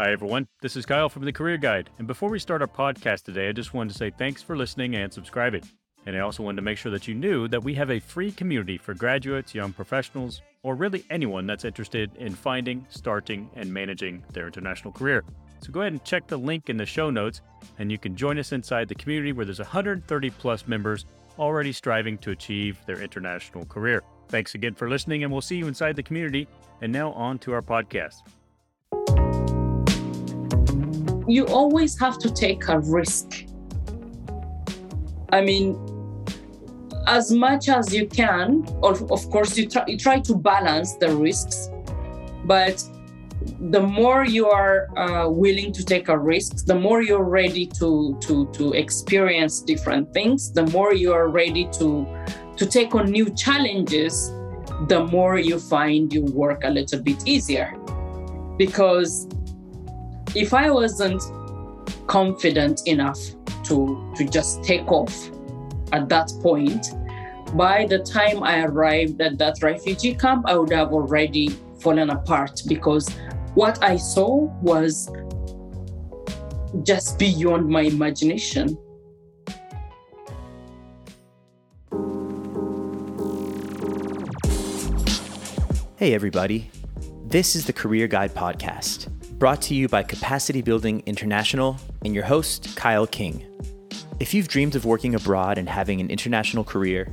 Hi, everyone. This is Kyle from the Career Guide. And before we start our podcast today, I just wanted to say thanks for listening and subscribing. And I also wanted to make sure that you knew that we have a free community for graduates, young professionals, or really anyone that's interested in finding, starting, and managing their international career. So go ahead and check the link in the show notes, and you can join us inside the community where there's 130 plus members already striving to achieve their international career. Thanks again for listening, and we'll see you inside the community. And now on to our podcast. You always have to take a risk. I mean, as much as you can, of course, you try, you try to balance the risks, but the more you are uh, willing to take a risk, the more you're ready to, to, to experience different things, the more you are ready to, to take on new challenges, the more you find your work a little bit easier. Because if I wasn't confident enough to, to just take off at that point, by the time I arrived at that refugee camp, I would have already fallen apart because what I saw was just beyond my imagination. Hey, everybody. This is the Career Guide Podcast, brought to you by Capacity Building International and your host, Kyle King. If you've dreamed of working abroad and having an international career,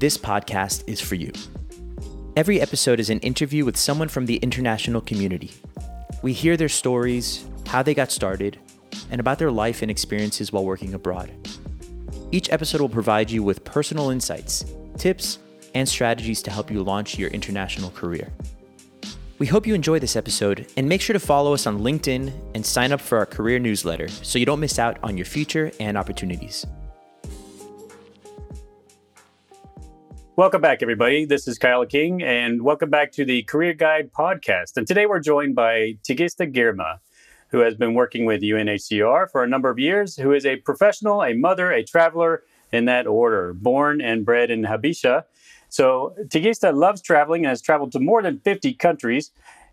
this podcast is for you. Every episode is an interview with someone from the international community. We hear their stories, how they got started, and about their life and experiences while working abroad. Each episode will provide you with personal insights, tips, and strategies to help you launch your international career. We hope you enjoy this episode and make sure to follow us on LinkedIn and sign up for our career newsletter so you don't miss out on your future and opportunities. Welcome back, everybody. This is Kyle King, and welcome back to the Career Guide podcast. And today we're joined by Tigista Girma, who has been working with UNHCR for a number of years, who is a professional, a mother, a traveler in that order, born and bred in Habesha. So Tigista loves traveling and has traveled to more than 50 countries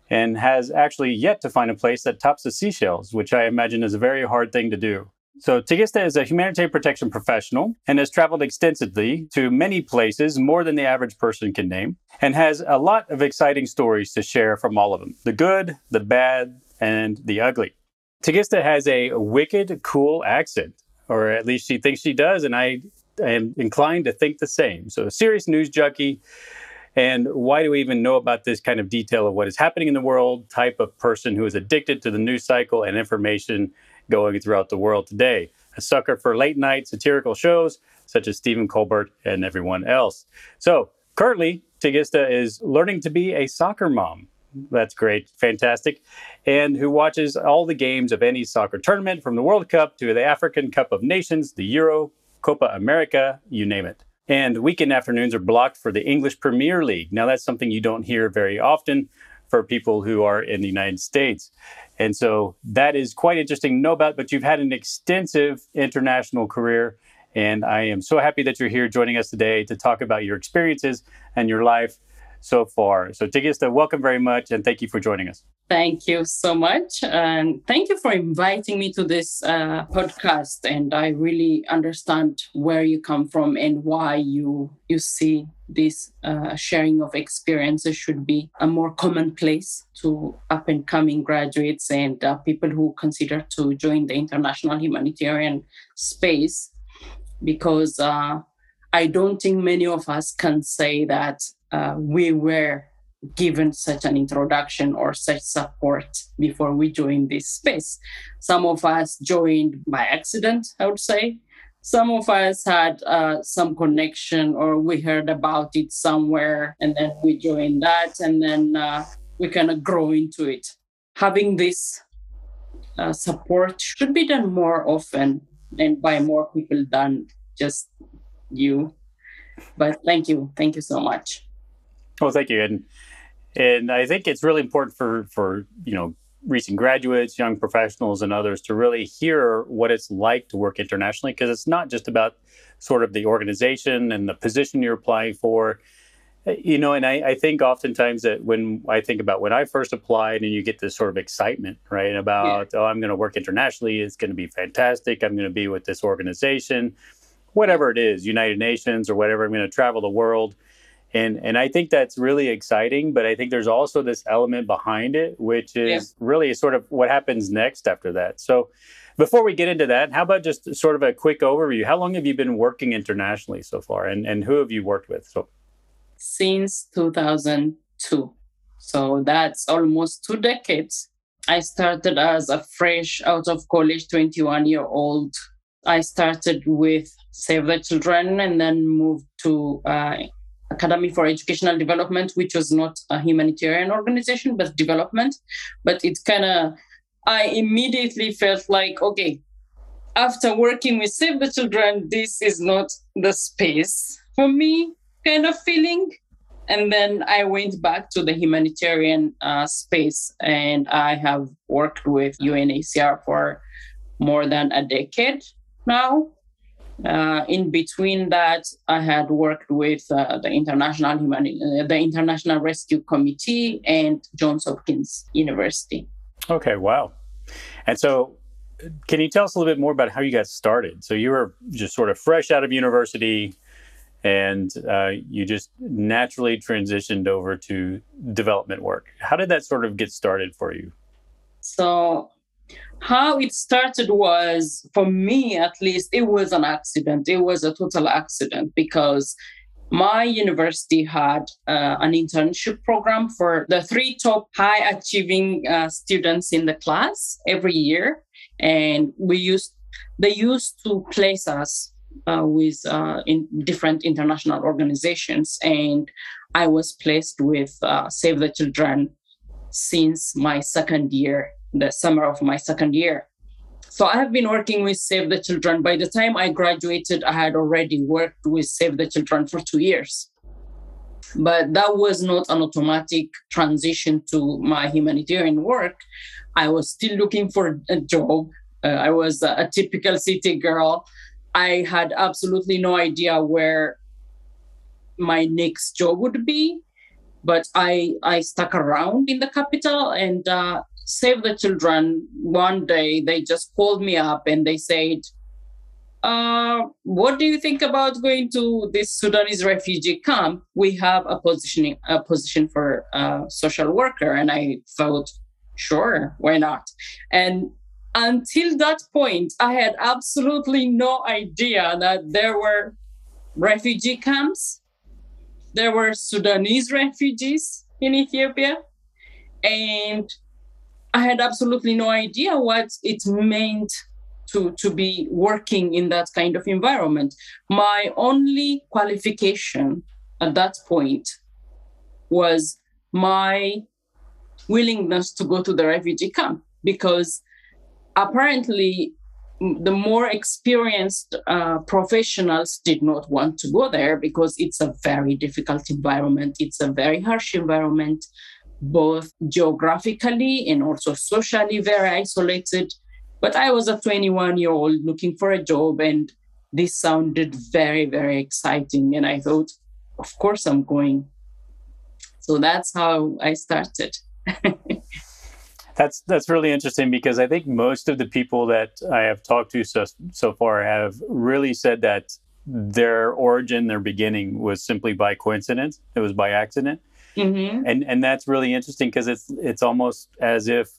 and has actually yet to find a place that tops the Seychelles, which I imagine is a very hard thing to do. So Tigista is a humanitarian protection professional and has traveled extensively to many places, more than the average person can name, and has a lot of exciting stories to share from all of them the good, the bad, and the ugly. Tigista has a wicked cool accent, or at least she thinks she does, and I am inclined to think the same. So, a serious news junkie. And why do we even know about this kind of detail of what is happening in the world? Type of person who is addicted to the news cycle and information going throughout the world today. A sucker for late night satirical shows such as Stephen Colbert and everyone else. So currently, Tigista is learning to be a soccer mom. That's great, fantastic. And who watches all the games of any soccer tournament from the World Cup to the African Cup of Nations, the Euro, Copa America, you name it. And weekend afternoons are blocked for the English Premier League. Now, that's something you don't hear very often for people who are in the United States. And so that is quite interesting to know about, but you've had an extensive international career. And I am so happy that you're here joining us today to talk about your experiences and your life so far. So, Tigista, welcome very much and thank you for joining us. Thank you so much. And thank you for inviting me to this uh, podcast. And I really understand where you come from and why you, you see this uh, sharing of experiences should be a more commonplace to up and coming graduates and uh, people who consider to join the international humanitarian space. Because uh, I don't think many of us can say that uh, we were given such an introduction or such support before we joined this space. Some of us joined by accident, I would say. Some of us had uh, some connection or we heard about it somewhere and then we joined that and then uh, we kind of grow into it. Having this uh, support should be done more often and by more people than just you. But thank you. Thank you so much. Well, thank you. And and I think it's really important for for you know recent graduates, young professionals, and others to really hear what it's like to work internationally because it's not just about sort of the organization and the position you're applying for. You know, and I, I, think oftentimes that when I think about when I first applied and you get this sort of excitement, right, about, yeah. oh, I'm going to work internationally, it's going to be fantastic, I'm going to be with this organization, whatever it is, United Nations or whatever, I'm going to travel the world. And, and I think that's really exciting, but I think there's also this element behind it, which is yeah. really sort of what happens next after that. So, before we get into that, how about just sort of a quick overview? How long have you been working internationally so far, and, and who have you worked with? So, since 2002, so that's almost two decades. I started as a fresh out of college, 21 year old. I started with Save the Children and then moved to uh, Academy for Educational Development, which was not a humanitarian organization, but development. But it kind of I immediately felt like, okay, after working with Save the Children, this is not the space for me, kind of feeling. And then I went back to the humanitarian uh, space, and I have worked with UNHCR for more than a decade now. Uh, in between that, I had worked with uh, the International Humani- uh, the International Rescue Committee and Johns Hopkins University. Okay, wow. And so, can you tell us a little bit more about how you got started? So, you were just sort of fresh out of university and uh, you just naturally transitioned over to development work. How did that sort of get started for you? So, how it started was for me at least it was an accident. It was a total accident because my university had uh, an internship program for the three top high achieving uh, students in the class every year. And we used they used to place us uh, with uh, in different international organizations. And i was placed with uh, save the children since my second year the summer of my second year so I have been working with Save the Children. By the time I graduated, I had already worked with Save the Children for two years. But that was not an automatic transition to my humanitarian work. I was still looking for a job. Uh, I was a, a typical city girl. I had absolutely no idea where my next job would be but I I stuck around in the capital and uh, Save the Children, one day they just called me up and they said, uh, what do you think about going to this Sudanese refugee camp? We have a positioning a position for a social worker. And I thought, sure, why not? And until that point, I had absolutely no idea that there were refugee camps. There were Sudanese refugees in Ethiopia. And I had absolutely no idea what it meant to, to be working in that kind of environment. My only qualification at that point was my willingness to go to the refugee camp because apparently the more experienced uh, professionals did not want to go there because it's a very difficult environment it's a very harsh environment both geographically and also socially very isolated. But I was a 21 year old looking for a job, and this sounded very, very exciting. And I thought, of course, I'm going. So that's how I started. that's that's really interesting because I think most of the people that I have talked to so so far have really said that their origin, their beginning was simply by coincidence. It was by accident. Mm-hmm. And and that's really interesting because it's it's almost as if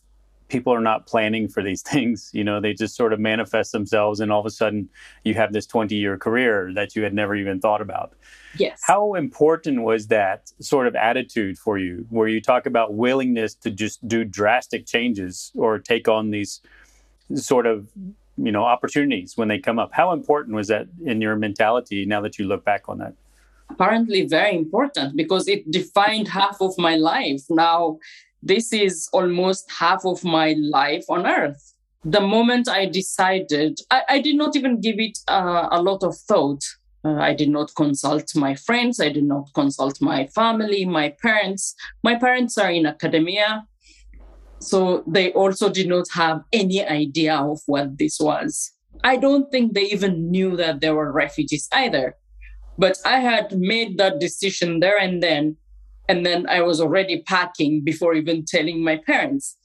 people are not planning for these things. You know, they just sort of manifest themselves, and all of a sudden, you have this twenty-year career that you had never even thought about. Yes. How important was that sort of attitude for you, where you talk about willingness to just do drastic changes or take on these sort of you know opportunities when they come up? How important was that in your mentality now that you look back on that? Apparently very important because it defined half of my life. Now, this is almost half of my life on earth. The moment I decided, I, I did not even give it uh, a lot of thought. Uh, I did not consult my friends. I did not consult my family, my parents. My parents are in academia. So they also did not have any idea of what this was. I don't think they even knew that there were refugees either But I had made that decision there and then. And then I was already packing before even telling my parents.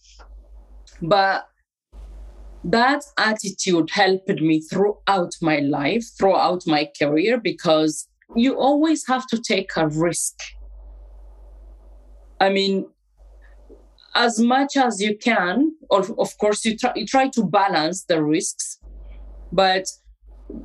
But that attitude helped me throughout my life, throughout my career, because you always have to take a risk. I mean, as much as you can, of course, you try, you try to balance the risks, but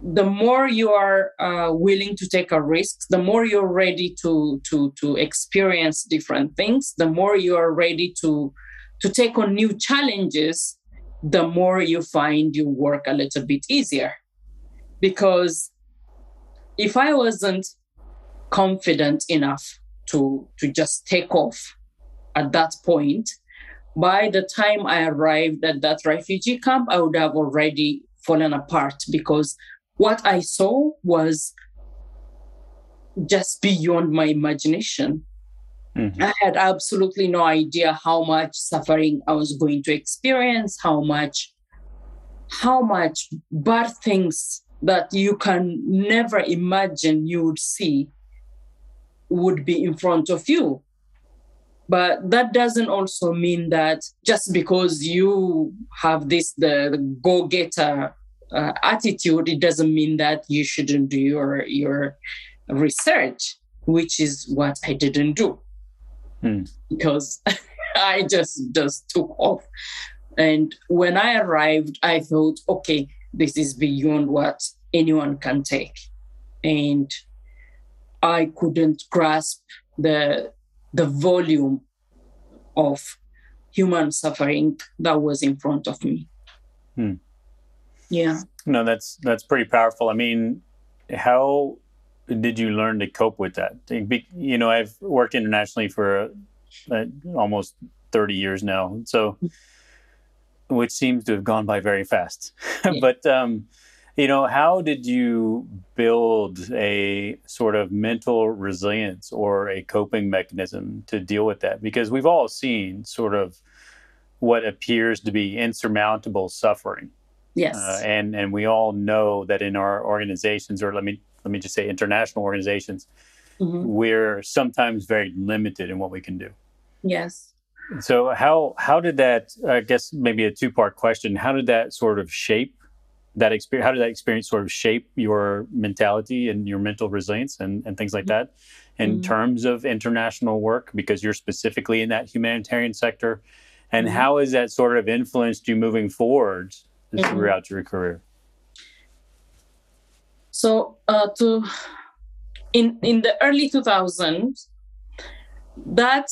the more you are uh, willing to take a risk, the more you're ready to to to experience different things, the more you are ready to to take on new challenges, the more you find you work a little bit easier. Because if I wasn't confident enough to to just take off at that point, by the time I arrived at that refugee camp, I would have already fallen apart because what I saw was just beyond my imagination. Mm-hmm. I had absolutely no idea how much suffering I was going to experience, how much how much bad things that you can never imagine you would see would be in front of you. But that doesn't also mean that just because you have this the, the go-getter uh, attitude, it doesn't mean that you shouldn't do your your research, which is what I didn't do hmm. because I just just took off. And when I arrived, I thought, okay, this is beyond what anyone can take, and I couldn't grasp the the volume of human suffering that was in front of me. Hmm. Yeah. No, that's that's pretty powerful. I mean, how did you learn to cope with that? You know, I've worked internationally for uh, almost 30 years now. So which seems to have gone by very fast. Yeah. but um, you know, how did you build a sort of mental resilience or a coping mechanism to deal with that? Because we've all seen sort of what appears to be insurmountable suffering. Yes. Uh, and and we all know that in our organizations, or let me let me just say international organizations, mm-hmm. we're sometimes very limited in what we can do. Yes. So how how did that? I guess maybe a two part question. How did that sort of shape that experience? How did that experience sort of shape your mentality and your mental resilience and, and things like mm-hmm. that in mm-hmm. terms of international work? Because you're specifically in that humanitarian sector, and mm-hmm. how has that sort of influenced you moving forward mm-hmm. throughout your career? So uh, to in in the early 2000s, that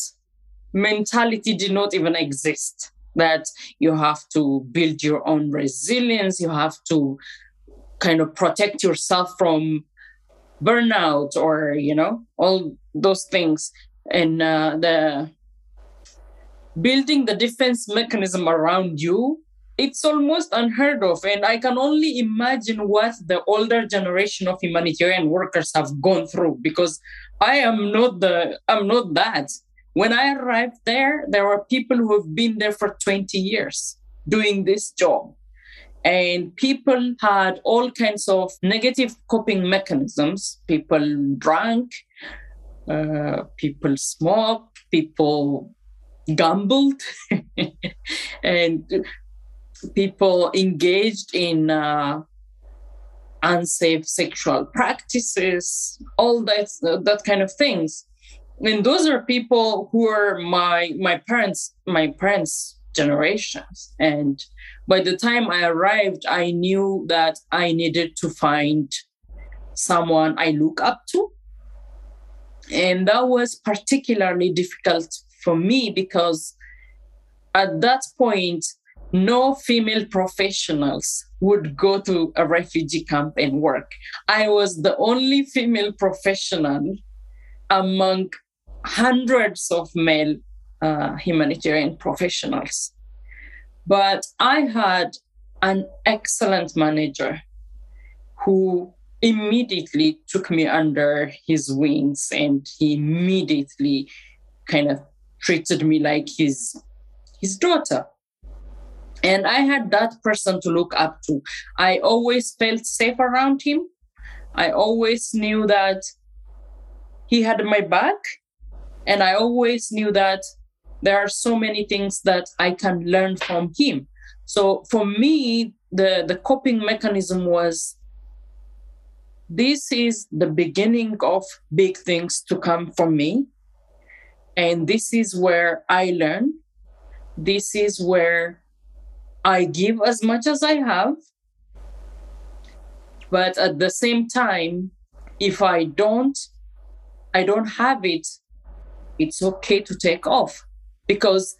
mentality did not even exist. That you have to build your own resilience, you have to kind of protect yourself from burnout or you know all those things and uh, the building the defense mechanism around you it's almost unheard of. And I can only imagine what the older generation of humanitarian workers have gone through because I am not the I'm not that. When I arrived there, there were people who have been there for 20 years doing this job. And people had all kinds of negative coping mechanisms. People drank, uh, people smoked, people gambled, and people engaged in uh, unsafe sexual practices, all that that kind of things. And those are people who are my my parents my parents generations. And by the time I arrived, I knew that I needed to find someone I look up to. And that was particularly difficult for me because at that point, no female professionals would go to a refugee camp and work. I was the only female professional among hundreds of male uh, humanitarian professionals. But I had an excellent manager who immediately took me under his wings and he immediately kind of treated me like his his daughter and I had that person to look up to. I always felt safe around him. I always knew that he had my back. And I always knew that there are so many things that I can learn from him. So for me, the, the coping mechanism was this is the beginning of big things to come from me. And this is where I learn. This is where I give as much as I have. But at the same time, if I don't, I don't have it, it's okay to take off because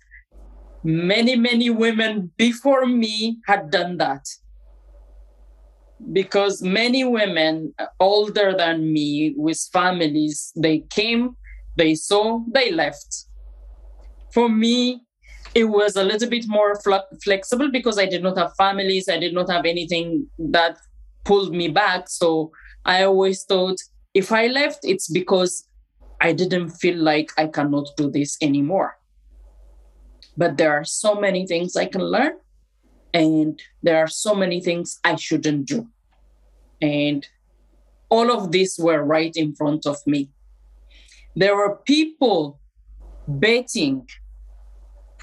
many, many women before me had done that. Because many women older than me with families, they came, they saw, they left. For me, it was a little bit more fl- flexible because I did not have families, I did not have anything that pulled me back. So I always thought if I left, it's because I didn't feel like I cannot do this anymore. But there are so many things I can learn, and there are so many things I shouldn't do. And all of these were right in front of me. There were people betting,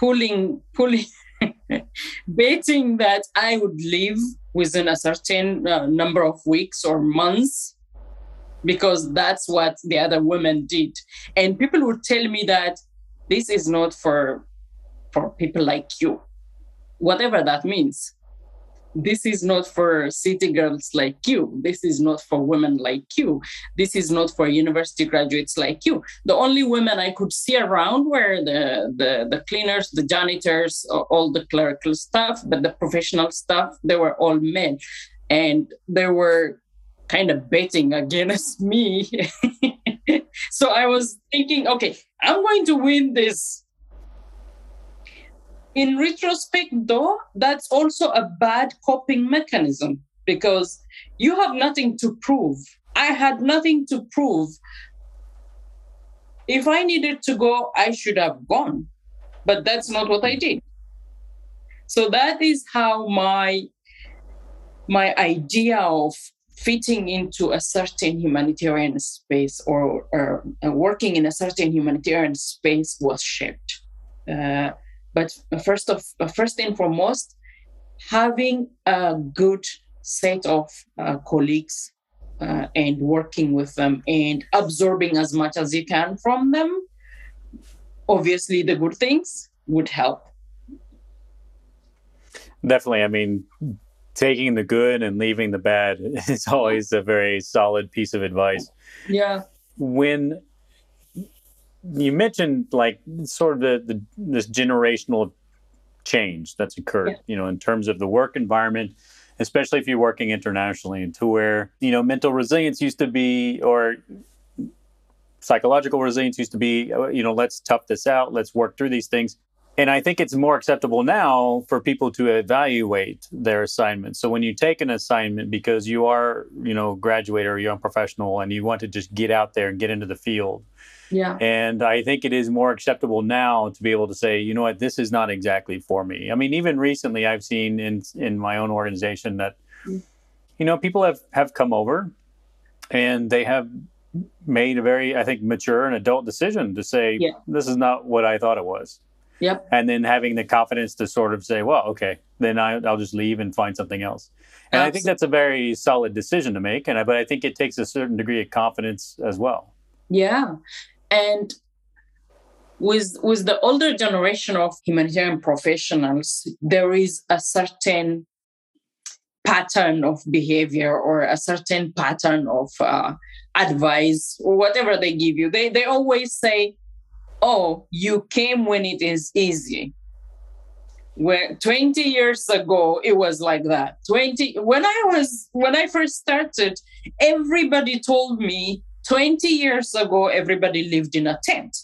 pulling, pulling, betting that I would leave within a certain uh, number of weeks or months because that's what the other women did. And people would tell me that this is not for for people like you, whatever that means. This is not for city girls like you. This is not for women like you. This is not for university graduates like you. The only women I could see around were the, the, the cleaners, the janitors, all the clerical stuff, but the professional stuff, they were all men. And they were kind of betting against me. so I was thinking, okay, I'm going to win this in retrospect, though, that's also a bad coping mechanism because you have nothing to prove. I had nothing to prove. If I needed to go, I should have gone, but that's not what I did. So that is how my my idea of fitting into a certain humanitarian space or, or uh, working in a certain humanitarian space was shaped. Uh, but first of first and foremost, having a good set of uh, colleagues uh, and working with them and absorbing as much as you can from them. Obviously, the good things would help. Definitely. I mean, taking the good and leaving the bad is always a very solid piece of advice. Yeah. When you mentioned like sort of the, the this generational change that's occurred yeah. you know in terms of the work environment especially if you're working internationally and to where you know mental resilience used to be or psychological resilience used to be uh, you know let's tough this out let's work through these things and i think it's more acceptable now for people to evaluate their assignments so when you take an assignment because you are you know graduate or young professional and you want to just get out there and get into the field yeah. And I think it is more acceptable now to be able to say, you know what, this is not exactly for me. I mean, even recently I've seen in in my own organization that mm. you know, people have have come over and they have made a very I think mature and adult decision to say yeah. this is not what I thought it was. Yep. And then having the confidence to sort of say, well, okay, then I, will just leave and find something else. And Absolutely. I think that's a very solid decision to make. And I, but I think it takes a certain degree of confidence as well. Yeah, and with with the older generation of humanitarian professionals, there is a certain pattern of behavior or a certain pattern of uh, advice or whatever they give you. They they always say, "Oh, you came when it is easy." When 20 years ago it was like that. 20 when I was when I first started, everybody told me 20 years ago, everybody lived in a tent.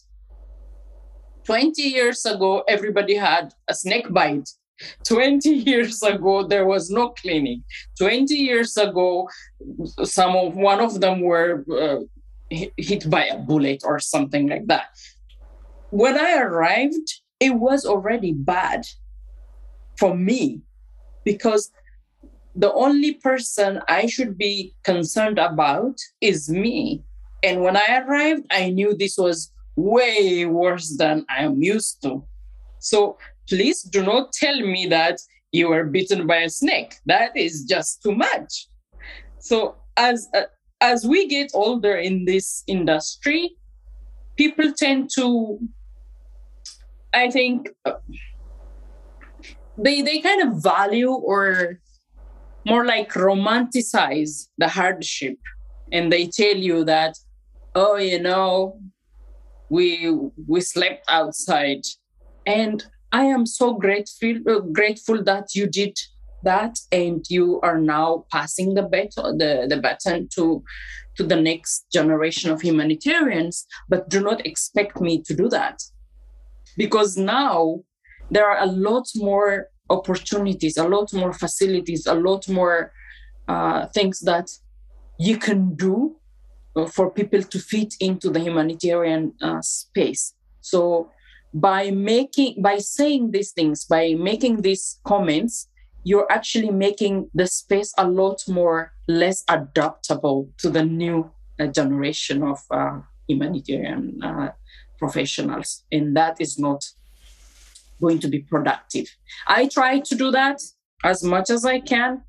20 years ago, everybody had a snake bite. 20 years ago, there was no clinic. 20 years ago, some of one of them were uh, hit by a bullet or something like that. When I arrived, it was already bad for me because the only person I should be concerned about is me. And when I arrived, I knew this was way worse than I am used to. So please do not tell me that you were bitten by a snake. That is just too much. So as uh, as we get older in this industry, people tend to, I think, uh, they they kind of value or more like romanticize the hardship, and they tell you that, oh, you know, we we slept outside, and I am so grateful uh, grateful that you did that and you are now passing the baton the, the baton to to the next generation of humanitarians. But do not expect me to do that. Because now there are a lot more opportunities a lot more facilities a lot more uh, things that you can do for people to fit into the humanitarian uh, space. So by making by saying these things by making these comments you're actually making the space a lot more less adaptable to the new uh, generation of uh, humanitarian uh, professionals. And that is not going to be productive. I try to do that as much as i can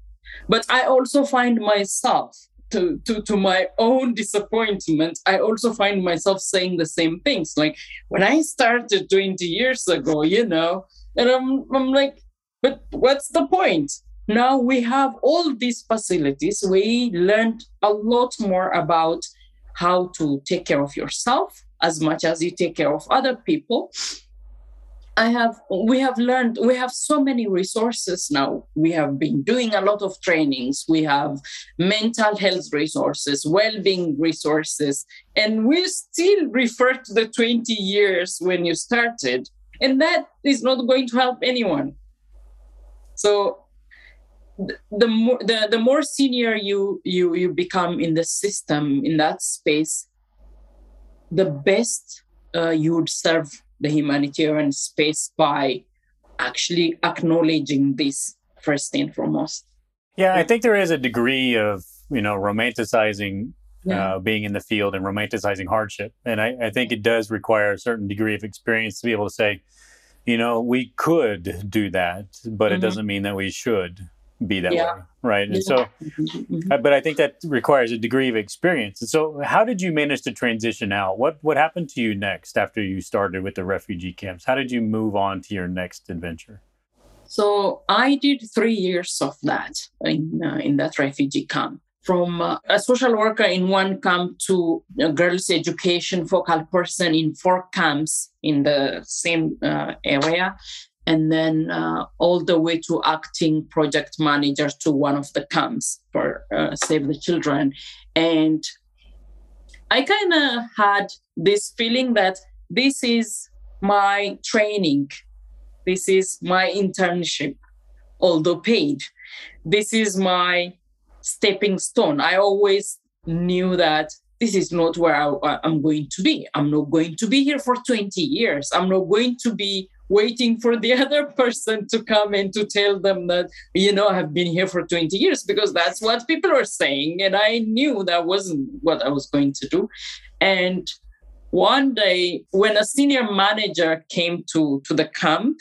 but i also find myself to, to, to my own disappointment, I also find myself saying the same things. Like when I started 20 years ago, you know, and I'm, I'm like, but what's the point? Now we have all these facilities. We learned a lot more about how to take care of yourself as much as you take care of other people. I have we have learned we have so many resources now. We have been doing a lot of trainings. We have mental health resources, well-being resources, and we still refer to the 20 years when you started. And that is not going to help anyone. So the, the the more senior you you you become in the system in that space, the best uh, you would serve the humanitarian space by actually acknowledging this first and foremost. Yeah, I think there is a degree of you know romanticizing yeah. uh, being in the field and romanticizing hardship, and I, I think it does require a certain degree of experience to be able to say, you know, we could do that, but mm-hmm. it doesn't mean that we should be that yeah. way, right? And yeah. so, mm-hmm. Uh, but I think that requires a degree of experience. And so, how did you manage to transition out? What what happened to you next after you started with the refugee camps? How did you move on to your next adventure? So I did three years of that in uh, in that refugee camp. From uh, a social worker in one camp to a girls' education focal person in four camps in the same uh, area, and then uh, all the way to acting project manager to one of the camps for uh, Save the Children. And I kind of had this feeling that this is my training, this is my internship, although paid. This is my stepping stone. I always knew that this is not where I, am going to be. I'm not going to be here for 20 years. I'm not going to be waiting for the other person to come and to tell them that you know i've been here for 20 years because that's what people are saying and i knew that wasn't what i was going to do. And one day when a senior manager came to to the camp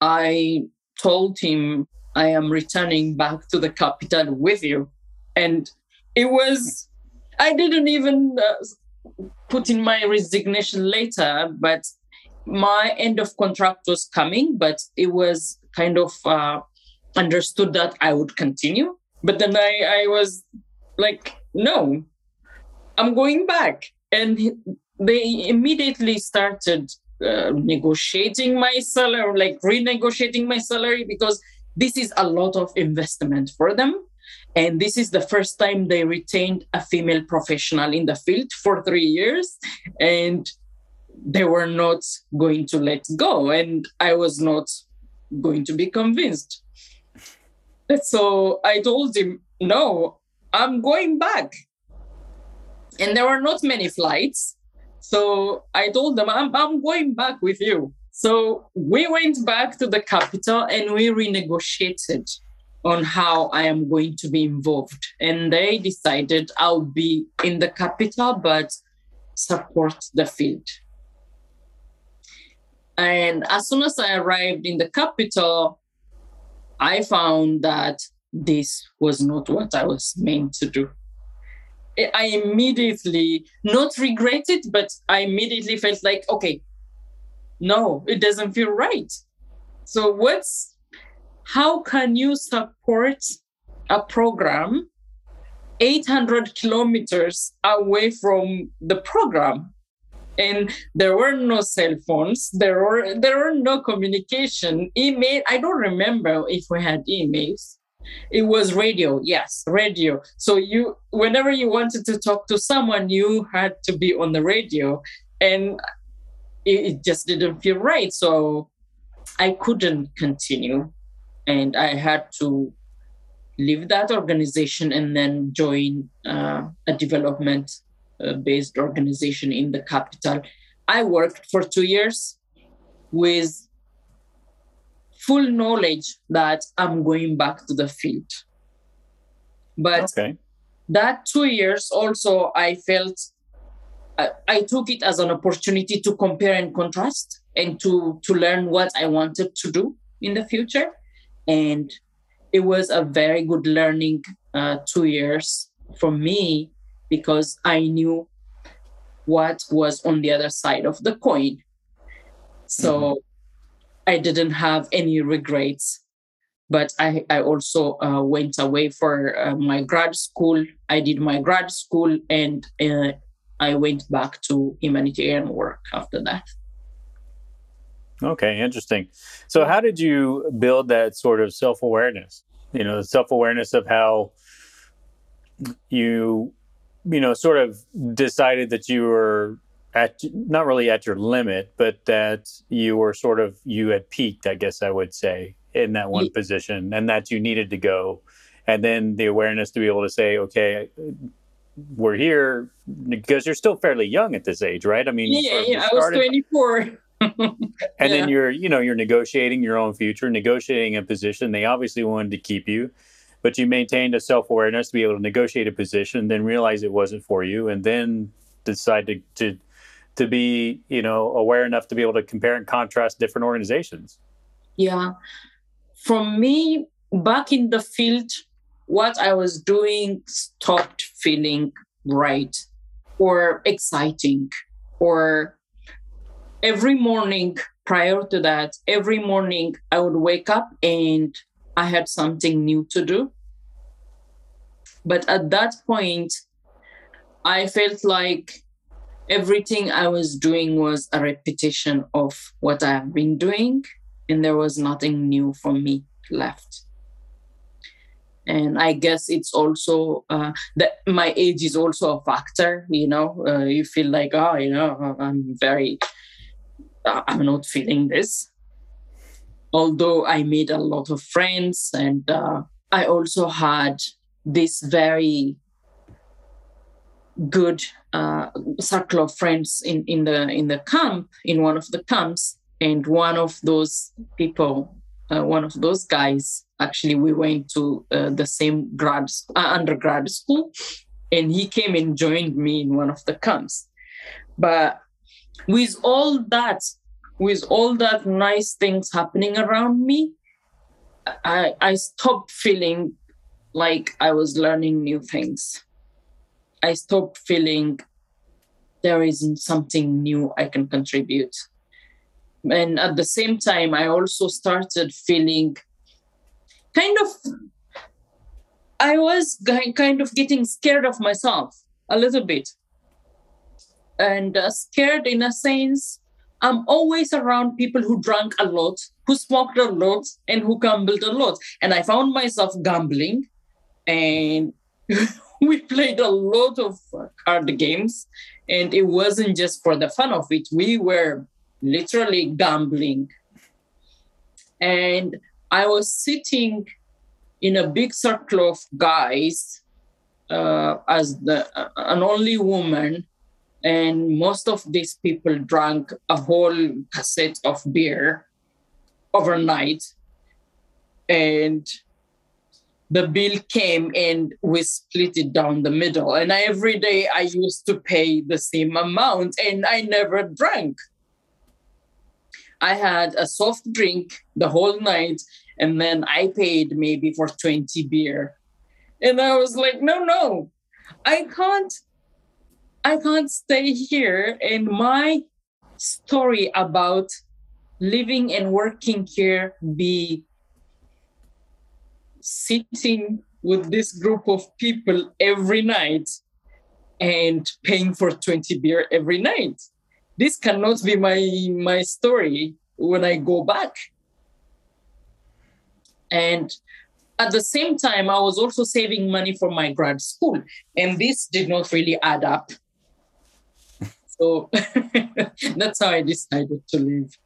i told him i am returning back to the capital with you. And it was i didn't even uh, put in my resignation later but my end of contract was coming, but it was kind of uh, understood that I would continue. But then I, I was like, no, I'm going back. And they immediately started uh, negotiating my salary, like renegotiating my salary, because this is a lot of investment for them. And this is the first time they retained a female professional in the field for three years. And they were not going to let go and i was not going to be convinced so i told him no i'm going back and there were not many flights so i told them i'm, I'm going back with you so we went back to the capital and we renegotiated on how I am going to be involved. And they decided I'll be in the capital, but support the field. And as soon as I arrived in the capital, I found that this was not what I was meant to do. I immediately, not regretted, but I immediately felt like, okay, no, it doesn't feel right. So, what's how can you support a program 800 kilometers away from the program? And there were no cell phones. There were there were no communication. Email. I don't remember if we had emails. It was radio. Yes, radio. So you, whenever you wanted to talk to someone, you had to be on the radio, and it, it just didn't feel right. So I couldn't continue and I had to leave that organization and then join uh, a development based organization in the capital. I worked for two years with full knowledge that I'm going back to the field. But okay. that two years also, I felt I, I took it as an opportunity to compare and contrast and to to learn what I wanted to do in the future and it was a very good learning uh, two years for me because I knew what was on the other side of the coin. So mm-hmm. I didn't have any regrets. But I, I also uh, went away for uh, my grad school. I did my grad school and uh, I went back to humanitarian work after that. Okay, interesting. So, how did you build that sort of self awareness? You know, the self awareness of how you, you know, sort of decided that you were at not really at your limit, but that you were sort of you had peaked, I guess I would say, in that one yeah. position, and that you needed to go, and then the awareness to be able to say, okay, we're here because you're still fairly young at this age, right? I mean, yeah, sort of yeah, I was 24 and yeah. then you're you know you're negotiating your own future negotiating a position they obviously wanted to keep you but you maintained a self-awareness to be able to negotiate a position then realize it wasn't for you and then decide to to, to be you know aware enough to be able to compare and contrast different organizations. Yeah. For me back in the field what i was doing stopped feeling right or exciting or every morning prior to that, every morning I would wake up and I had something new to do. But at that point, I felt like everything I was doing was a repetition of what I have been doing, and there was nothing new for me left. And I guess it's also uh, that my age is also a factor. You know, uh, you feel like, oh, you know, I'm very I'm not feeling this. Although I made a lot of friends, and uh, I also had this very good uh, circle of friends in, in the in the camp in one of the camps, and one of those people, uh, one of those guys, actually, we went to uh, the same grad uh, undergrad school, and he came and joined me in one of the camps. But with all that with all that nice things happening around me i i stopped feeling like i was learning new things. I stopped feeling there isn't something new i can contribute. And at the same time i also started feeling kind of i was kind of getting scared of myself a little bit. And uh, scared in a sense I'm always around people who drank a lot, who smoked a lot, and who gambled a lot. And I found myself gambling, and we played a lot of card games. And it wasn't just for the fun of it, we were literally gambling. And I was sitting in a big circle of guys uh, as the an only woman and most of these people drank a whole cassette of beer overnight and the bill came and we split it down the middle. And I, every day I used to pay the same amount and I never drank. I had a soft drink the whole night and then I paid maybe for 20 beer. And I was like, no, no, I can't, I can't stay here. And my story about living and working here be sitting with this group of people every night and paying for 20 beer every night. This cannot be my my story when I go back. And at the same time, I was also saving money for my grad school, and this did not really add up. So that's how I decided to leave.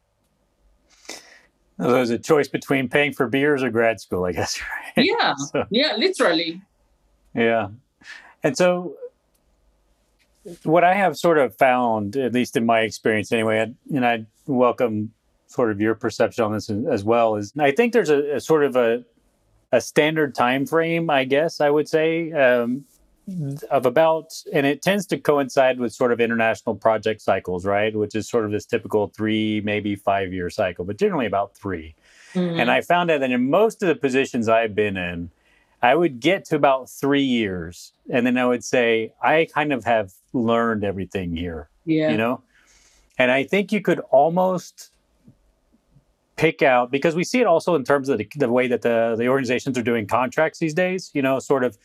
So it was a choice between paying for beers or grad school, I guess. Right? Yeah, so, yeah, literally. Yeah, and so what I have sort of found, at least in my experience, anyway, and I welcome sort of your perception on this as well, is I think there's a, a sort of a a standard time frame, I guess I would say, um, of about, and it tends to coincide with sort of international project cycles, right? Which is sort of this typical three, maybe five year cycle, but generally about 3 mm-hmm. And I found out that in most of the positions I've been in, I would get to about three years, and then I would say, I kind of have learned everything here. Yeah. You know? And I think you could almost pick out because we see it also in terms of the, the way that the, the organizations are doing contracts these days, you know, sort of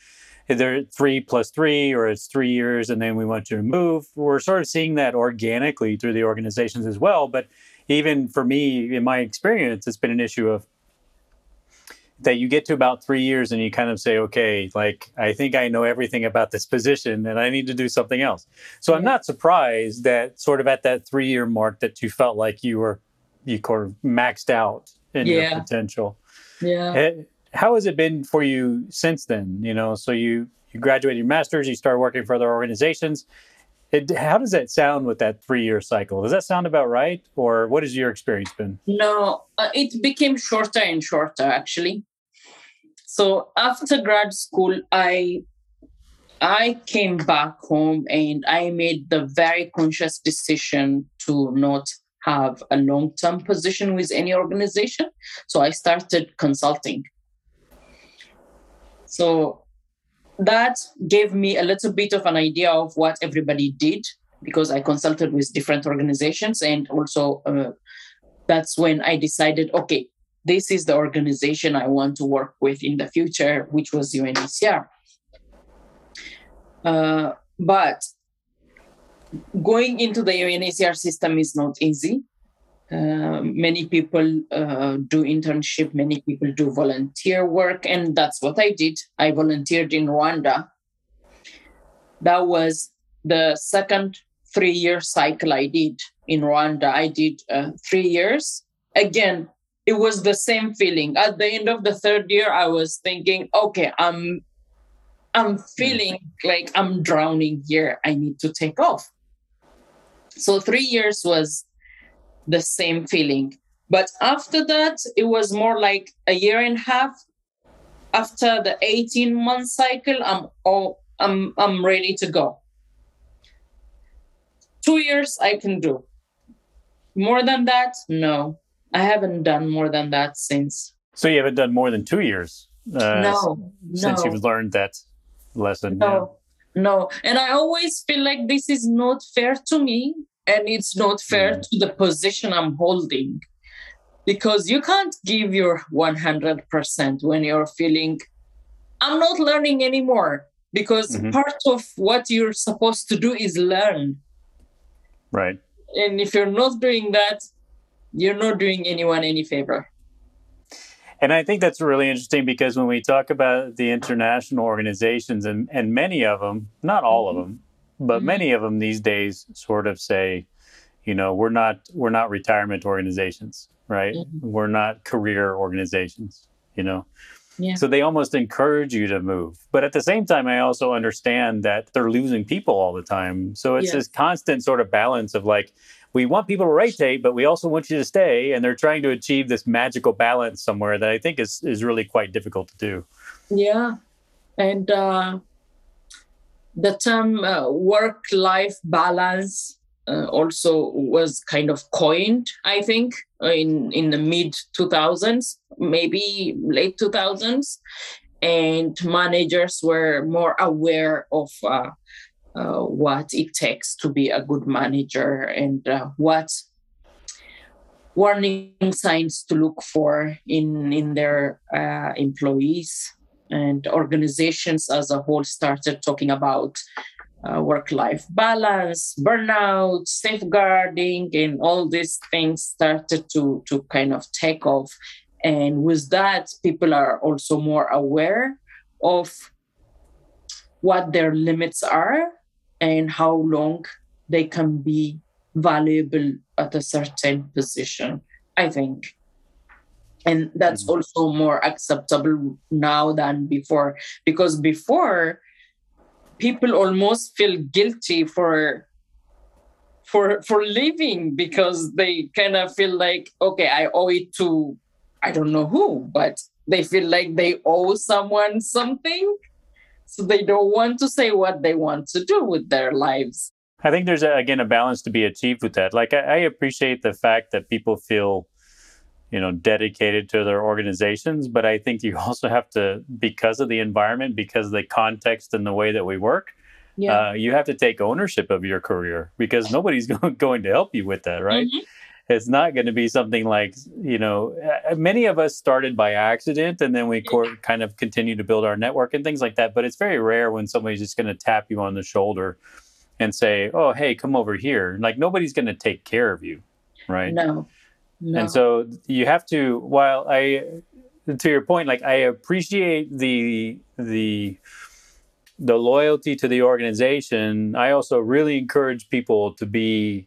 either three plus three or it's three years and then we want you to move. We're sort of seeing that organically through the organizations as well. But even for me, in my experience, it's been an issue of that you get to about three years and you kind of say, okay, like I think I know everything about this position and I need to do something else. So I'm not surprised that sort of at that three year mark that you felt like you were you kind of maxed out in yeah. your potential. Yeah. It, eh, how has it been for you since then? You know, so you you graduated your master's, you started working for other organizations. It, how does that sound with that three year cycle? Does that sound about right, or what has your experience been? No, uh, it became shorter and shorter actually. So after grad school, I I came back home and I made the very conscious decision to not have a long term position with any organization. So I started consulting. So that gave me a little bit of an idea of what everybody did because I consulted with different organizations. And also, uh, that's when I decided okay, this is the organization I want to work with in the future, which was UNHCR. Uh, but going into the UNHCR system is not easy. Uh, many people uh, do internship, many people do volunteer work, and that's what I did. I volunteered in Rwanda. That was the second three year cycle I did in Rwanda. I did uh, three years. Again, it was the same feeling. At the end of the third year, I was thinking, okay, I'm I'm feeling like I'm drowning here. I need to take off. So three years was the same feeling. But after that, it was more like a year and a half. After the 18 month cycle, I'm all I'm I'm ready to go. Two years I can do. More than that, no. I haven't done more than that since. So you haven't done more than two years? Uh, no, since no. you've learned that lesson. No, yeah. no. And I always feel like this is not fair to me and it's not fair to the position I'm holding because you can't give your 100% when you're feeling I'm not learning anymore because mm-hmm. part of what you're supposed to do is learn. Right. And if you're not doing that, you're not doing anyone any favor. And I think that's really interesting because when we talk about the international organizations, and, and many of them, not all of mm-hmm. them, but mm-hmm. many of them these days sort of say, you know, we're not we're not retirement organizations, right? Mm-hmm. We're not career organizations, you know. Yeah. So they almost encourage you to move. But at the same time, I also understand that they're losing people all the time. So it's this constant sort of balance of like, we want people to rotate, but we also want you to stay. And they're trying to achieve this magical balance somewhere that I think is, is really quite difficult to do. Yeah. And uh, the term uh, work life balance uh, also was kind of coined, I think, in, in the mid 2000s, maybe late 2000s. And managers were more aware of uh, uh, what it takes to be a good manager and uh, what warning signs to look for in in their uh, employees and organizations as a whole started talking about uh, work-life balance burnout safeguarding and all these things started to to kind of take off and with that people are also more aware of what their limits are and how long they can be valuable at a certain position, I think. And that's mm-hmm. also more acceptable now than before, because before people almost feel guilty for for for living because they kind of feel like okay i owe it to i don't know who but they feel like they owe someone something so they don't want to say what they want to do with their lives. I think there's a, again a balance to be achieved with that. Like I, I appreciate the fact that people feel, you know, dedicated to their organizations, but I think you also have to, because of the environment, because of the context and the way that we work, yeah. Uh, you have to take ownership of your career because nobody's going to help you with that, right? Mm-hmm. It's not going to be something like you know uh, many of us started by accident and then we co- kind of continue to build our network and things like that but it's very rare when somebody's just going to tap you on the shoulder and say oh hey come over here. Like nobody's going to take care of you right? No, no and so you have to while i to your point like i appreciate the the the loyalty to the organization i also really encourage people to be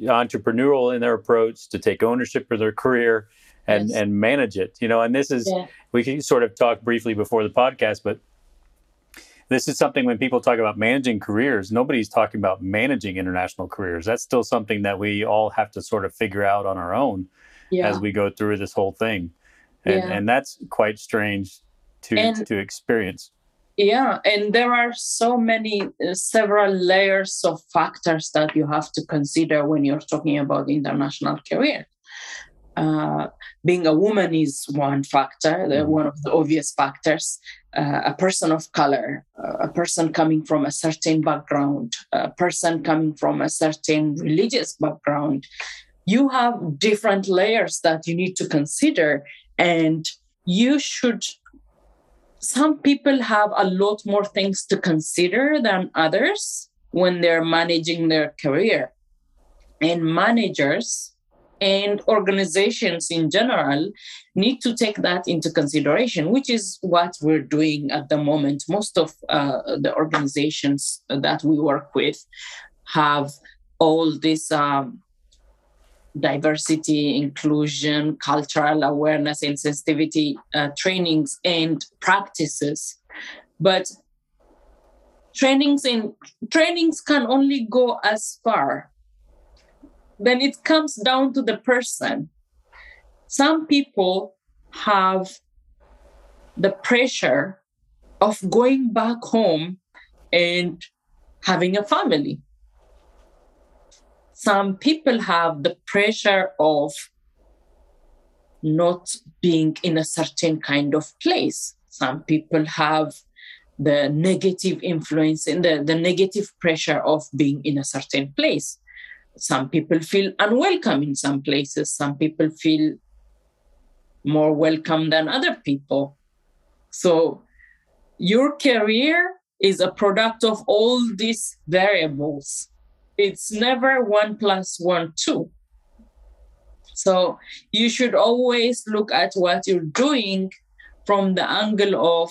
entrepreneurial in their approach to take ownership of their career and yes. and manage it you know and this is yeah. we can sort of talk briefly before the podcast but this is something when people talk about managing careers nobody's talking about managing international careers that's still something that we all have to sort of figure out on our own yeah. as we go through this whole thing and yeah. and that's quite strange to and, to experience yeah and there are so many uh, several layers of factors that you have to consider when you're talking about international career uh, being a woman is one factor, mm-hmm. one of the obvious factors. Uh, a person of color, uh, a person coming from a certain background, a person coming from a certain religious background. You have different layers that you need to consider, and you should some people have a lot more things to consider than others when they're managing their career. And managers and organizations in general need to take that into consideration, which is what we're doing at the moment. Most of uh, the organizations that we work with have all these um, diversity, inclusion, cultural awareness, and sensitivity uh, trainings and practices. But trainings and trainings can only go as far. Then it comes down to the person. Some people have the pressure of going back home and having a family some people have the pressure of not being in a certain kind of place. Some people have the negative influence and the, the negative pressure of being in a certain place. Some people feel unwelcome in some places. Some people feel more welcome than other people. So your career is a product of all these variables it's never one plus one, two. So you should always look at what you're doing from the angle of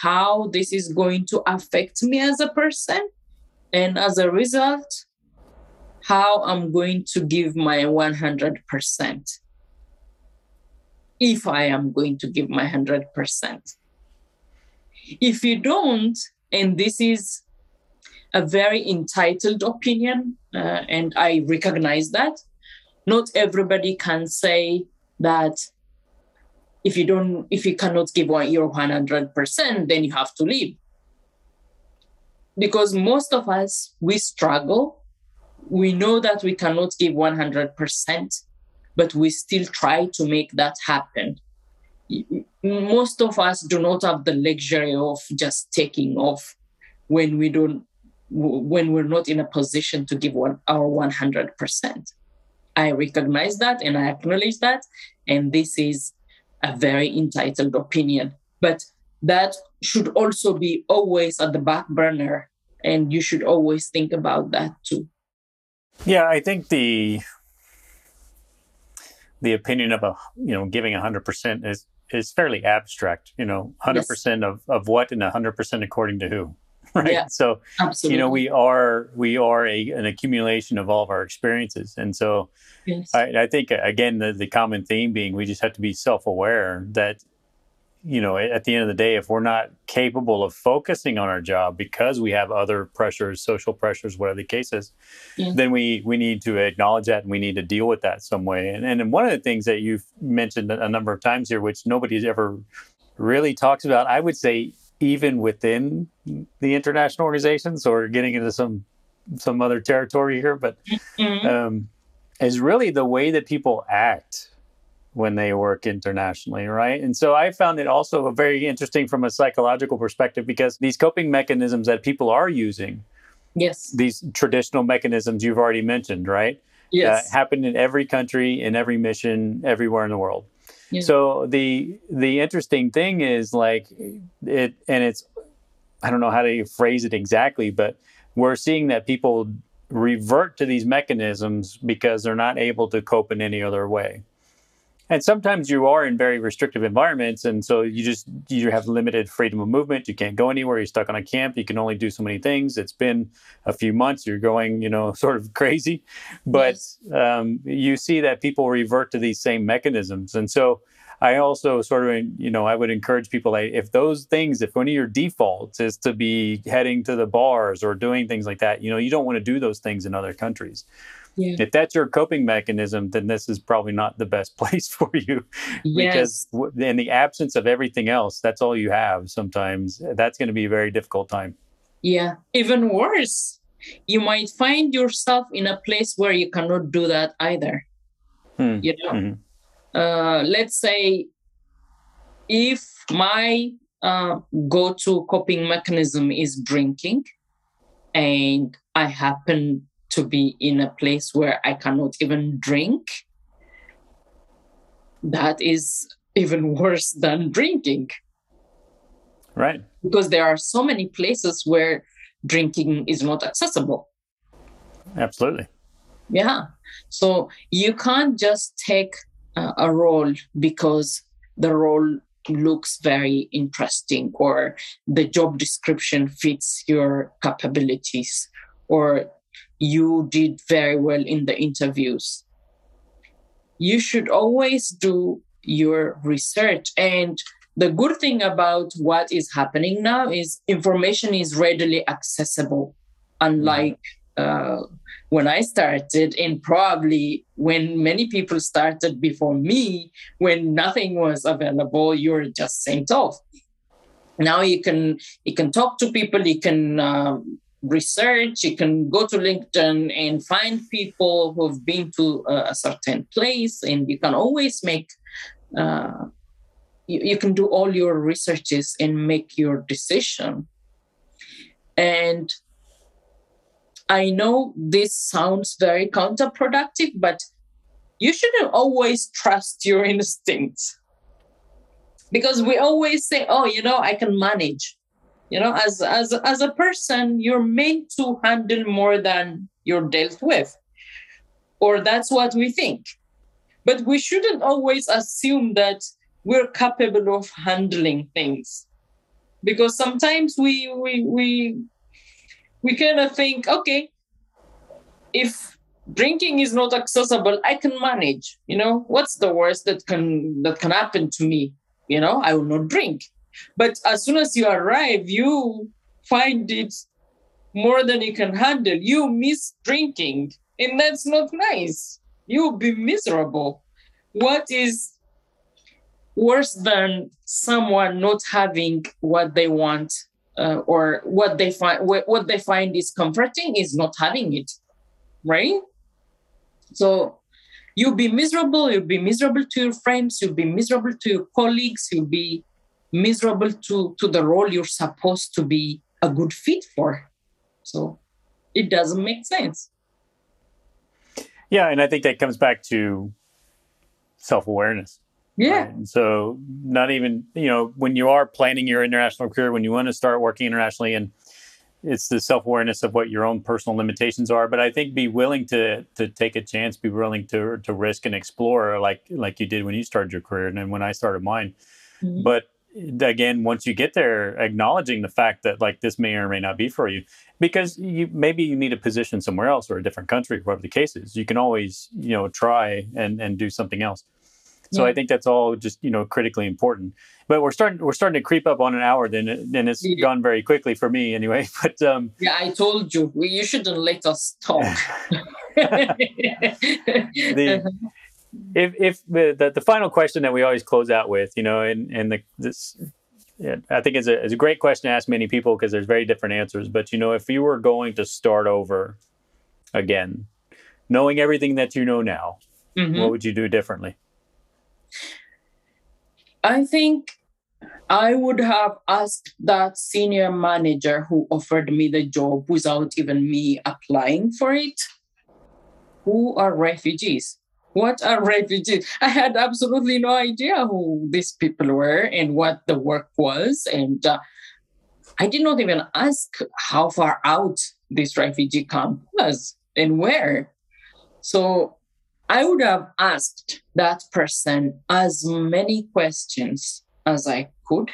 how this is going to affect me as a person. And as a result, how I'm going to give my 100%. If I am going to give my 100%. If you don't, and this is a very entitled opinion, uh, and I recognize that. Not everybody can say that if you don't if you cannot give one, your 100% then you have to leave because most of us we struggle we know that we cannot give 100% but we still try to make that happen. Most of us do not have the luxury of just taking off when we don't when we're not in a position to give one, our 100% i recognize that and i acknowledge that and this is a very entitled opinion but that should also be always at the back burner and you should always think about that too yeah i think the the opinion of a you know giving 100% is is fairly abstract you know 100% yes. of of what and 100% according to who right yeah, so absolutely. you know we are we are a, an accumulation of all of our experiences and so yes. I, I think again the, the common theme being we just have to be self-aware that you know, at the end of the day, if we're not capable of focusing on our job because we have other pressures, social pressures, whatever the case is, yeah. then we we need to acknowledge that and we need to deal with that some way. And and one of the things that you've mentioned a number of times here, which nobody's ever really talks about, I would say even within the international organizations, or getting into some some other territory here, but mm-hmm. um, is really the way that people act when they work internationally, right? And so I found it also very interesting from a psychological perspective because these coping mechanisms that people are using, yes, these traditional mechanisms you've already mentioned, right? Yes, uh, happen in every country, in every mission, everywhere in the world. Yeah. So the the interesting thing is like it, and it's I don't know how to phrase it exactly, but we're seeing that people revert to these mechanisms because they're not able to cope in any other way and sometimes you are in very restrictive environments and so you just you have limited freedom of movement. You can't go anywhere. You're stuck on a camp. You can only do so many things. It's been a few months. You're going you know sort of crazy. But um, you see that people revert to these same mechanisms. And so I also sort of, you know, I would encourage people like if those things, if one of your defaults is to be heading to the bars or doing things like that, you know, you don't want to do those things in other countries. Yeah. If that's your coping mechanism, then this is probably not the best place for you. Yes. Because in the absence of everything else, that's all you have sometimes. That's going to be a very difficult time. Yeah. Even worse, you might find yourself in a place where you cannot do that either. Hmm. You know, mm-hmm. Uh, let's say if my uh, go to coping mechanism is drinking and I happen to be in a place where I cannot even drink, that is even worse than drinking. Right. Because there are so many places where drinking is not accessible. Absolutely. Yeah. So you can't just take uh, a role because the role looks very interesting or the job description fits your capabilities or you did very well in the interviews. You should always do your research. And the good thing about what is happening now is information is readily accessible, unlike uh, when I started, and probably when many people started before me, when nothing was available, you're just sent off. Now you can you can talk to people, you can um, research. You can go to LinkedIn and find people who've been to a, certain place, and you can always make. Uh, you, you can do all your researches and make your decision. And I know this sounds very counterproductive, but you shouldn't always trust your instincts. Because we always say, oh, you know, I can manage. You know as as as a person you're meant to handle more than you're dealt with. Or that's what we think. But we shouldn't always assume that we're capable of handling things. Because sometimes we we we we kind of think okay if drinking is not accessible i can manage you know what's the worst that can that can happen to me you know i will not drink but as soon as you arrive, you find it more than you can handle. You miss drinking, and that's not nice. You'll be miserable. What is worse than someone not having what they want uh, or what they find what they find is comforting is not having it right? So you'll be miserable you'll be miserable to your friends you'll be miserable to your colleagues you'll be miserable to to the role you're supposed to be a good fit for. So it doesn't make sense. Yeah and i think that comes back to self-awareness yeah right? so not even you know when you are planning your international career when you want to start working internationally and it's the self-awareness of what your own personal limitations are but i think be willing to to take a chance be willing to to risk and explore like like you did when you started your career and then when i started mine mm-hmm. but again once you get there acknowledging the fact that like this may or may not be for you because you maybe you need a position somewhere else or a different country whatever the case is you can always you know try and and do something else so yeah. I think that's all just you know critically important. But we're starting we're starting to creep up on an hour. Then and it's yeah. gone very quickly for me anyway. But um, yeah, I told you you shouldn't let us talk. the, if if the, the, the final question that we always close out with, you know, and and the this. Yeah, I think it's a, it's a great question to ask many people because there's very different answers. But you know, if you were going to start over again, knowing everything that you know now, mm-hmm. what would you do differently? I think I would have asked that senior manager who offered me the job without even me applying for it who are refugees? What are refugees? I had absolutely no idea who these people were and what the work was. And uh, I did not even ask how far out this refugee camp was and where. So I would have asked that person as many questions as I could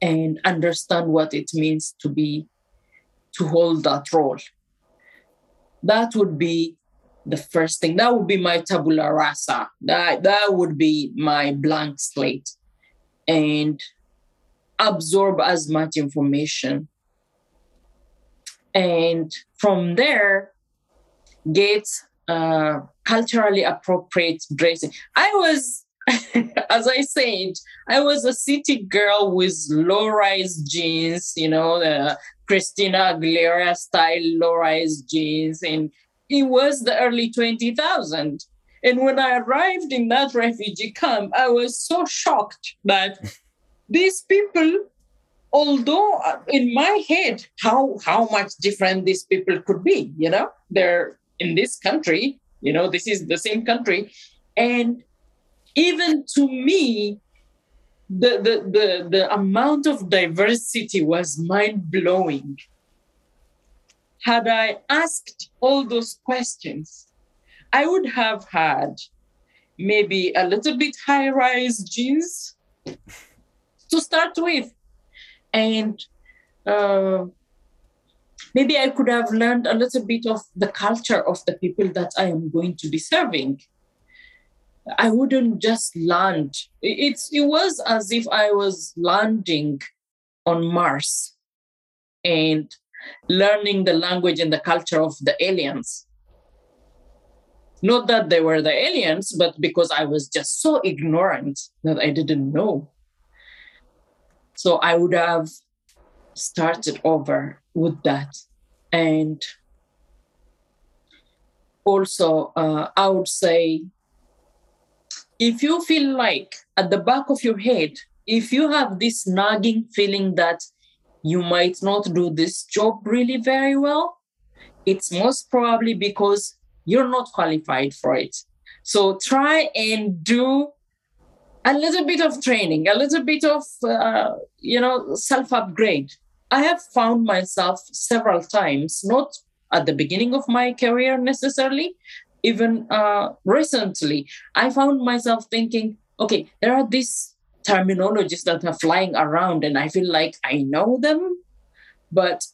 and understand what it means to be to hold that role. That would be the first thing. That would be my tabula rasa. That, that would be my blank slate. And absorb as much information. And from there, get uh, culturally appropriate dressing. I was, as I said, I was a city girl with low rise jeans, you know, the Christina Aguilera style low rise jeans. And it was the early 2000s. And when I arrived in that refugee camp, I was so shocked that these people although uh, in my head how how much different these people could be you know they're in this country you know this is the same country. And even to me the the the, the amount of diversity was mind blowing had i asked all those questions i would have had maybe a little bit high rise jeans to start with. And uh, maybe I could have learned a little bit of the culture of the people that I am going to be serving. I wouldn't just land. It's it was as if I was landing on Mars and learning the language and the culture of the aliens. Not that they were the aliens, but because I was just so ignorant that I didn't know. So I would have started over with that. And also, uh, I would say if you feel like at the back of your head, if you have this nagging feeling that you might not do this job really very well, it's most probably because you're not qualified for it. So try and do a little bit of training, a little bit of, uh, you know, self upgrade. I have found myself several times, not at the beginning of my career necessarily, even uh, recently, I found myself thinking, okay, there are these terminologies that are flying around, and I feel like I know them, but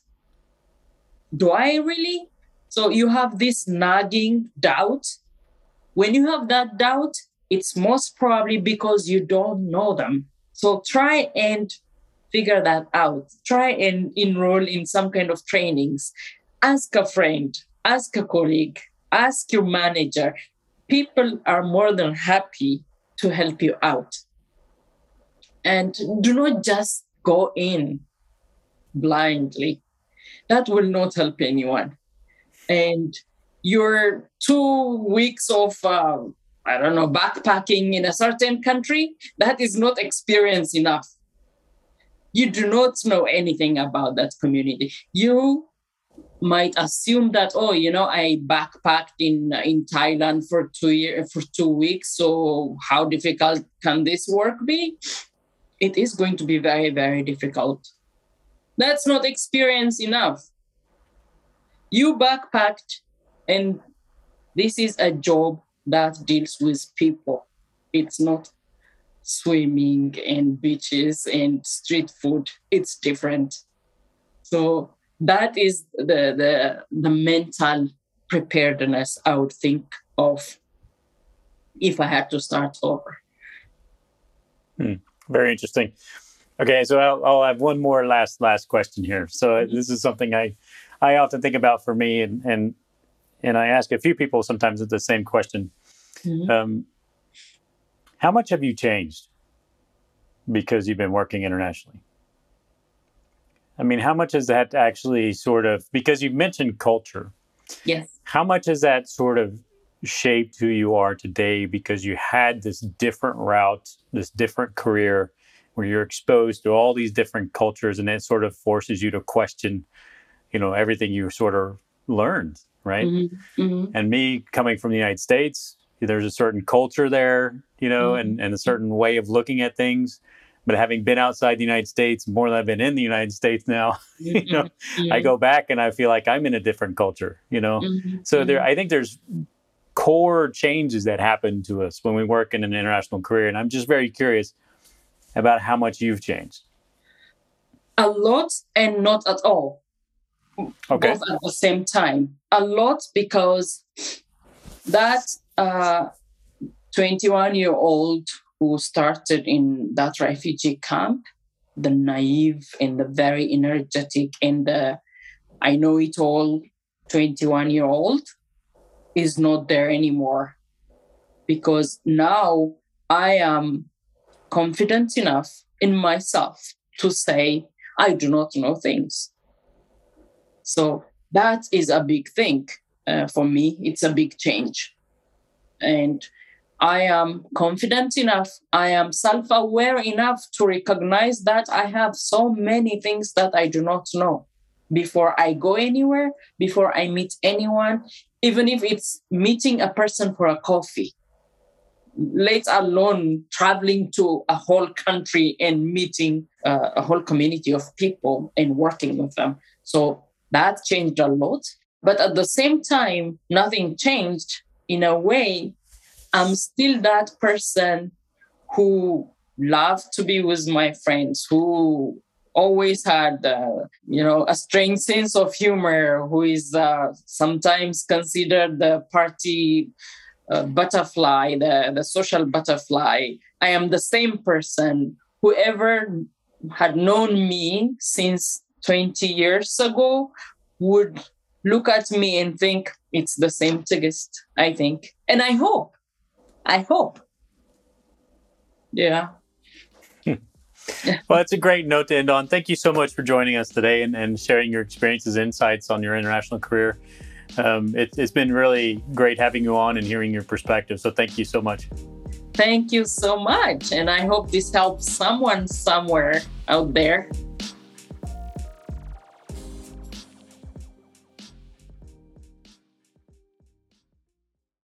do I really? So you have this nagging doubt. When you have that doubt, it's most probably because you don't know them. So try and figure that out. Try and enroll in some kind of trainings. Ask a friend, ask a colleague, ask your manager. People are more than happy to help you out. And do not just go in blindly. That will not help anyone. And your two weeks of, uh, I don't know, backpacking in a certain country, that is not experience enough. You do not know anything about that community. You might assume that oh you know i backpacked in in thailand for two year for two weeks so how difficult can this work be? It is going to be very very difficult. That's not experience enough. You backpacked and this is a job that deals with people. It's not swimming and beaches and street food it's different so that is the the the mental preparedness I would think of if I had to start over. Hmm. Very interesting. Okay, so I'll, I'll, have one more last last question here. So mm-hmm. this is something I I often think about for me, and and and I ask a few people sometimes the same question. Mm-hmm. Um, how much have you changed because you've been working internationally? I mean, how much has that actually sort of, because you mentioned culture. Yes. How much has that sort of shaped who you are today because you had this different route, this different career where you're exposed to all these different cultures and it sort of forces you to question, you know, everything you sort of learned, right? Mm-hmm. Mm-hmm. And me coming from the United States, there's a certain culture there, you know, mm-hmm. and, and a certain way of looking at things but having been outside the United States more than I've been in the United States now, you know, mm-hmm. I go back and I feel like I'm in a different culture, you know. Mm-hmm. So there, mm-hmm. I think there's core changes that happen to us when we work in an international career, and I'm just very curious about how much you've changed. A lot and not at all. Okay. Both at the same time. A lot because that uh, 21 year old who started in that refugee camp, the naive and the very energetic and the I know it all 21 year old is not there anymore. Because now I am confident enough in myself to say, I do not know things. So that is a big thing uh, for me. It's a big change. And I am confident enough, I am self aware enough to recognize that I have so many things that I do not know before I go anywhere, before I meet anyone, even if it's meeting a person for a coffee, let alone traveling to a whole country and meeting uh, a whole community of people and working with them. So that changed a lot. But at the same time, nothing changed in a way I'm still that person who loved to be with my friends, who always had, uh, you know, a strange sense of humor, who is uh, sometimes considered the party uh, butterfly, the, the social butterfly. I am the same person. Whoever had known me since 20 years ago would look at me and think it's the same Tigist, I think. And I hope I hope. Yeah. well, it's a great note to end on. Thank you so much for joining us today and, and sharing your experiences, insights on your international career. Um, it, it's been really great having you on and hearing your perspective. So thank you so much. Thank you so much. And I hope this helps someone somewhere out there